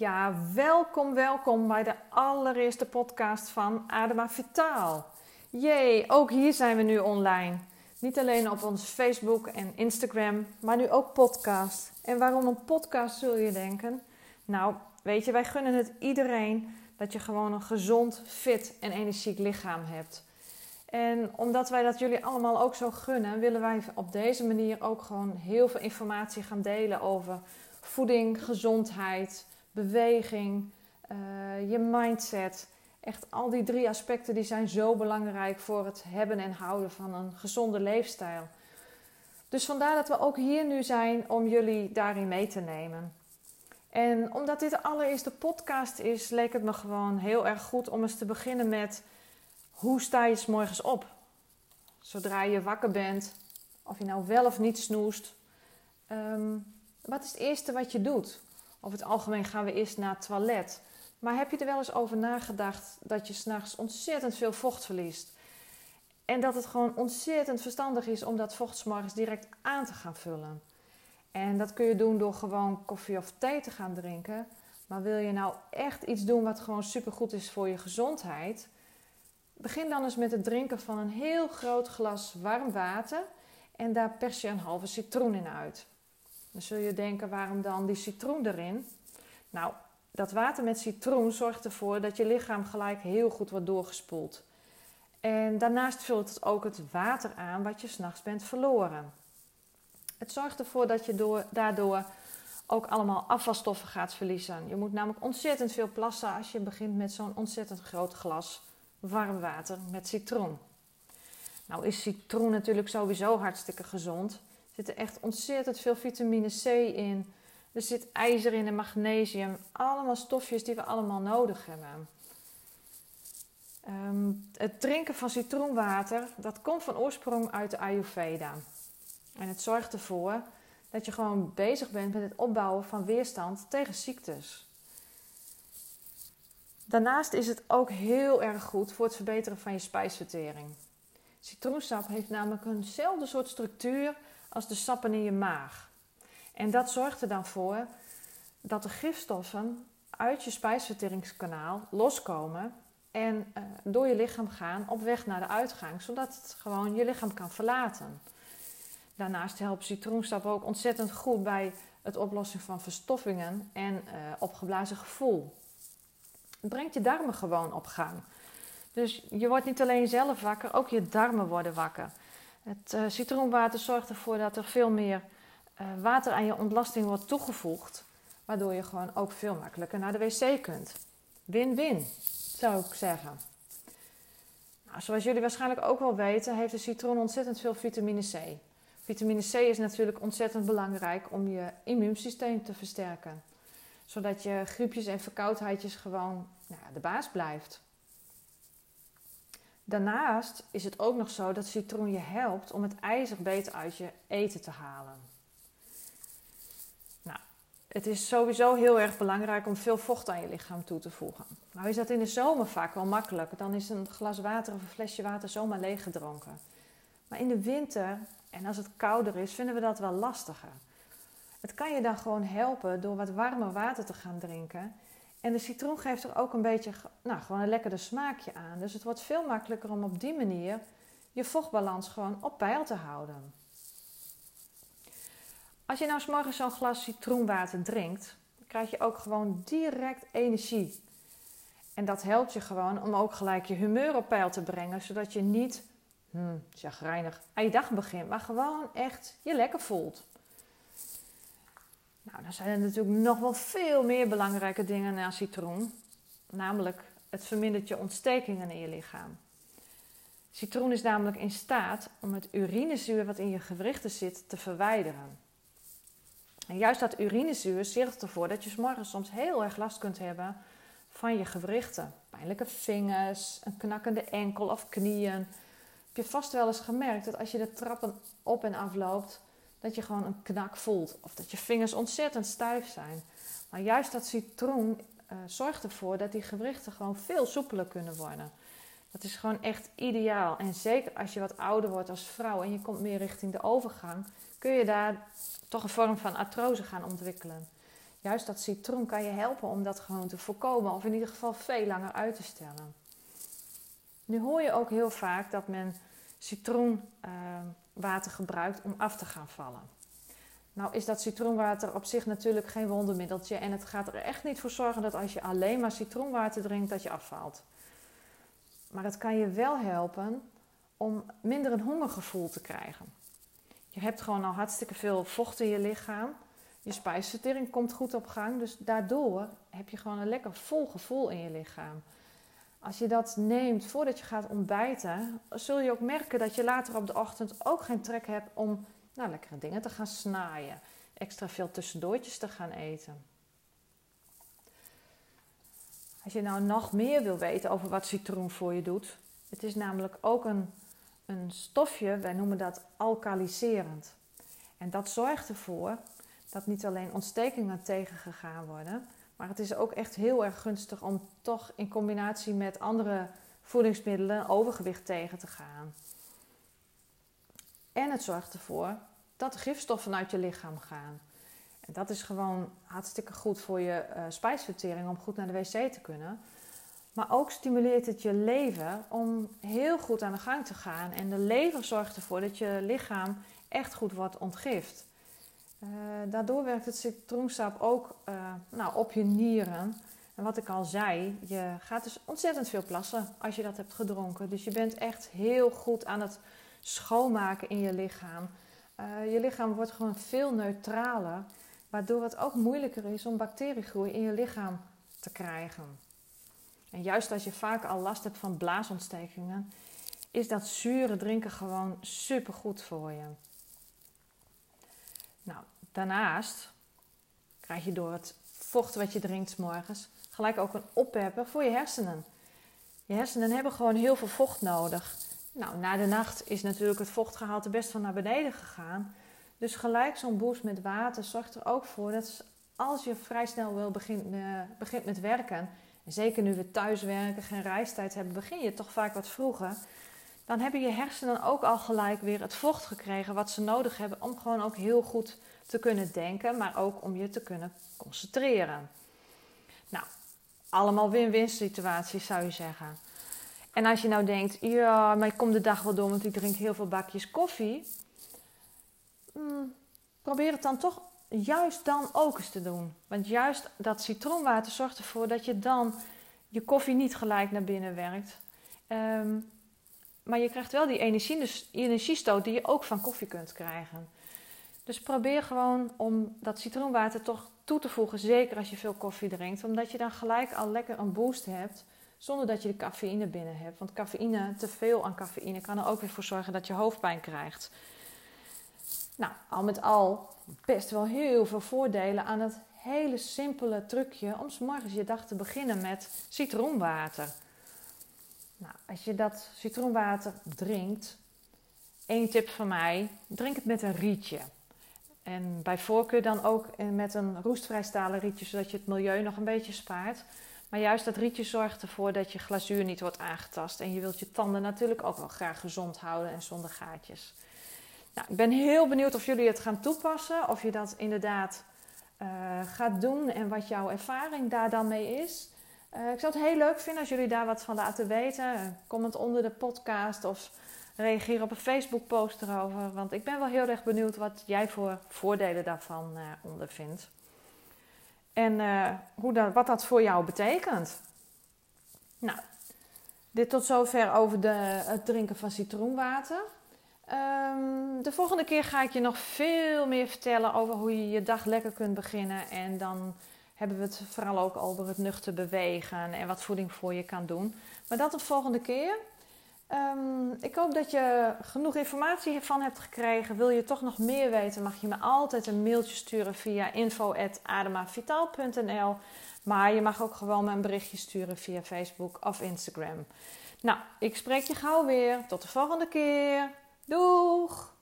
Ja, welkom, welkom bij de allereerste podcast van Adema Vitaal. Jee, ook hier zijn we nu online. Niet alleen op ons Facebook en Instagram, maar nu ook podcast. En waarom een podcast zul je denken? Nou, weet je, wij gunnen het iedereen dat je gewoon een gezond, fit en energiek lichaam hebt. En omdat wij dat jullie allemaal ook zo gunnen, willen wij op deze manier ook gewoon heel veel informatie gaan delen over voeding, gezondheid, beweging, uh, je mindset. Echt al die drie aspecten die zijn zo belangrijk voor het hebben en houden van een gezonde leefstijl. Dus vandaar dat we ook hier nu zijn om jullie daarin mee te nemen. En omdat dit de allereerste podcast is, leek het me gewoon heel erg goed om eens te beginnen met hoe sta je s morgens op? Zodra je wakker bent, of je nou wel of niet snoest, ehm, wat is het eerste wat je doet? Over het algemeen gaan we eerst naar het toilet. Maar heb je er wel eens over nagedacht dat je s'nachts ontzettend veel vocht verliest? En dat het gewoon ontzettend verstandig is om dat vocht morgens direct aan te gaan vullen. En dat kun je doen door gewoon koffie of thee te gaan drinken. Maar wil je nou echt iets doen wat gewoon supergoed is voor je gezondheid? Begin dan eens met het drinken van een heel groot glas warm water en daar pers je een halve citroen in uit. Dan zul je denken, waarom dan die citroen erin? Nou, dat water met citroen zorgt ervoor dat je lichaam gelijk heel goed wordt doorgespoeld. En daarnaast vult het ook het water aan wat je s'nachts bent verloren. Het zorgt ervoor dat je door, daardoor ook allemaal afvalstoffen gaat verliezen. Je moet namelijk ontzettend veel plassen als je begint met zo'n ontzettend groot glas warm water met citroen. Nou is citroen natuurlijk sowieso hartstikke gezond. Er zit echt ontzettend veel vitamine C in. Er zit ijzer in en magnesium. Allemaal stofjes die we allemaal nodig hebben. Ehm, het drinken van citroenwater, dat komt van oorsprong uit de Ayurveda. En het zorgt ervoor dat je gewoon bezig bent met het opbouwen van weerstand tegen ziektes. Daarnaast is het ook heel erg goed voor het verbeteren van je spijsvertering. Citroensap heeft namelijk eenzelfde soort structuur als de sappen in je maag. En dat zorgt er dan voor dat de gifstoffen uit je spijsverteringskanaal loskomen en uh, door je lichaam gaan op weg naar de uitgang, zodat het gewoon je lichaam kan verlaten. Daarnaast helpt citroensap ook ontzettend goed bij het oplossen van verstoffingen en uh, opgeblazen gevoel. Het brengt je darmen gewoon op gang. Dus je wordt niet alleen zelf wakker, ook je darmen worden wakker. Het uh, citroenwater zorgt ervoor dat er veel meer uh, water aan je ontlasting wordt toegevoegd. Waardoor je gewoon ook veel makkelijker naar de wc kunt. Win-win, zou ik zeggen. Nou, zoals jullie waarschijnlijk ook wel weten, heeft de citroen ontzettend veel vitamine C. Vitamine C is natuurlijk ontzettend belangrijk om je immuunsysteem te versterken. Zodat je griepjes en verkoudheidjes gewoon nou, de baas blijft. Daarnaast is het ook nog zo dat citroen je helpt om het ijzer beter uit je eten te halen. Nou, het is sowieso heel erg belangrijk om veel vocht aan je lichaam toe te voegen. Nou is dat in de zomer vaak wel makkelijk. Dan is een glas water of een flesje water zomaar leeggedronken. Maar in de winter en als het kouder is, vinden we dat wel lastiger. Het kan je dan gewoon helpen door wat warmer water te gaan drinken. En de citroen geeft er ook een beetje, nou, gewoon een lekkerder smaakje aan. Dus het wordt veel makkelijker om op die manier je vochtbalans gewoon op peil te houden. Als je nou morgens zo'n glas citroenwater drinkt, krijg je ook gewoon direct energie. En dat helpt je gewoon om ook gelijk je humeur op peil te brengen, zodat je niet hmm, chagrijnig aan je dag begint, maar gewoon echt je lekker voelt. Nou, dan zijn er natuurlijk nog wel veel meer belangrijke dingen na citroen. Namelijk, het vermindert je ontstekingen in je lichaam. Citroen is namelijk in staat om het urinezuur wat in je gewrichten zit te verwijderen. En juist dat urinezuur zorgt ervoor dat je morgens soms heel erg last kunt hebben van je gewrichten. Pijnlijke vingers, een knakkende enkel of knieën. Heb je vast wel eens gemerkt dat als je de trappen op en af loopt, dat je gewoon een knak voelt. Of dat je vingers ontzettend stijf zijn. Maar juist dat citroen uh, zorgt ervoor dat die gewrichten gewoon veel soepeler kunnen worden. Dat is gewoon echt ideaal. En zeker als je wat ouder wordt als vrouw en je komt meer richting de overgang, kun je daar toch een vorm van artrose gaan ontwikkelen. juist dat citroen kan je helpen om dat gewoon te voorkomen of in ieder geval veel langer uit te stellen. Nu hoor je ook heel vaak dat men citroenwater gebruikt om af te gaan vallen. Nou is dat citroenwater op zich natuurlijk geen wondermiddeltje en het gaat er echt niet voor zorgen dat als je alleen maar citroenwater drinkt dat je afvalt. Maar het kan je wel helpen om minder een hongergevoel te krijgen. Je hebt gewoon al hartstikke veel vocht in je lichaam. Je spijsvertering komt goed op gang. Dus daardoor heb je gewoon een lekker vol gevoel in je lichaam. Als je dat neemt voordat je gaat ontbijten, zul je ook merken dat je later op de ochtend ook geen trek hebt om nou, lekkere dingen te gaan snaaien. Extra veel tussendoortjes te gaan eten. Als je nou nog meer wil weten over wat citroen voor je doet, het is namelijk ook een, een stofje, wij noemen dat alkaliserend. En dat zorgt ervoor dat niet alleen ontstekingen tegengegaan worden, maar het is ook echt heel erg gunstig om toch in combinatie met andere voedingsmiddelen overgewicht tegen te gaan. En het zorgt ervoor dat de gifstoffen uit je lichaam gaan. En dat is gewoon hartstikke goed voor je uh, spijsvertering om goed naar de wc te kunnen. Maar ook stimuleert het je lever om heel goed aan de gang te gaan. En de lever zorgt ervoor dat je lichaam echt goed wordt ontgift. Uh, daardoor werkt het citroensap ook uh, nou, op je nieren. En wat ik al zei, je gaat dus ontzettend veel plassen als je dat hebt gedronken. Dus je bent echt heel goed aan het schoonmaken in je lichaam. Uh, je lichaam wordt gewoon veel neutraler, waardoor het ook moeilijker is om bacteriegroei in je lichaam te krijgen. En juist als je vaak al last hebt van blaasontstekingen, is dat zure drinken gewoon super goed voor je. Nou, daarnaast krijg je door het vocht wat je drinkt morgens gelijk ook een opwerper voor je hersenen. Je hersenen hebben gewoon heel veel vocht nodig. Nou, na de nacht is natuurlijk het vochtgehalte best van naar beneden gegaan. Dus gelijk zo'n boost met water zorgt er ook voor dat als je vrij snel wil begint, uh, begint met werken, en zeker nu we thuiswerken, geen reistijd hebben, begin je toch vaak wat vroeger. Dan hebben je hersenen ook al gelijk weer het vocht gekregen wat ze nodig hebben om gewoon ook heel goed te kunnen denken, maar ook om je te kunnen concentreren. Nou, allemaal win-win situaties zou je zeggen. En als je nou denkt, ja, maar ik kom de dag wel door, want ik drink heel veel bakjes koffie. Hmm, probeer het dan toch juist dan ook eens te doen. Want juist dat citroenwater zorgt ervoor dat je dan je koffie niet gelijk naar binnen werkt. Ehm, maar je krijgt wel die energie, dus energiestoot die je ook van koffie kunt krijgen. Dus probeer gewoon om dat citroenwater toch toe te voegen, zeker als je veel koffie drinkt. Omdat je dan gelijk al lekker een boost hebt, zonder dat je de cafeïne binnen hebt. Want cafeïne, te veel aan cafeïne, kan er ook weer voor zorgen dat je hoofdpijn krijgt. Nou, al met al best wel heel veel voordelen aan het hele simpele trucje om s morgens je dag te beginnen met citroenwater. Nou, als je dat citroenwater drinkt, één tip van mij, drink het met een rietje. En bij voorkeur dan ook met een roestvrij stalen rietje, zodat je het milieu nog een beetje spaart. Maar juist dat rietje zorgt ervoor dat je glazuur niet wordt aangetast. En je wilt je tanden natuurlijk ook wel graag gezond houden en zonder gaatjes. Nou, ik ben heel benieuwd of jullie het gaan toepassen. Of je dat inderdaad uh, gaat doen en wat jouw ervaring daar dan mee is. Uh, ik zou het heel leuk vinden als jullie daar wat van laten weten. Comment onder de podcast of reageer op een Facebook post erover. Want ik ben wel heel erg benieuwd wat jij voor voordelen daarvan uh, ondervindt. En hoe dat, wat dat voor jou betekent. Nou, dit tot zover over de, het drinken van citroenwater. Um, de volgende keer ga ik je nog veel meer vertellen over hoe je je dag lekker kunt beginnen. En dan hebben we het vooral ook over het nuchter bewegen en wat voeding voor je kan doen. Maar dat de volgende keer. Um, ik hoop dat je genoeg informatie hiervan hebt gekregen. Wil je toch nog meer weten, mag je me altijd een mailtje sturen via info.ademavitaal.nl. Maar je mag ook gewoon me een berichtje sturen via Facebook of Instagram. Nou, ik spreek je gauw weer. Tot de volgende keer. Doeg!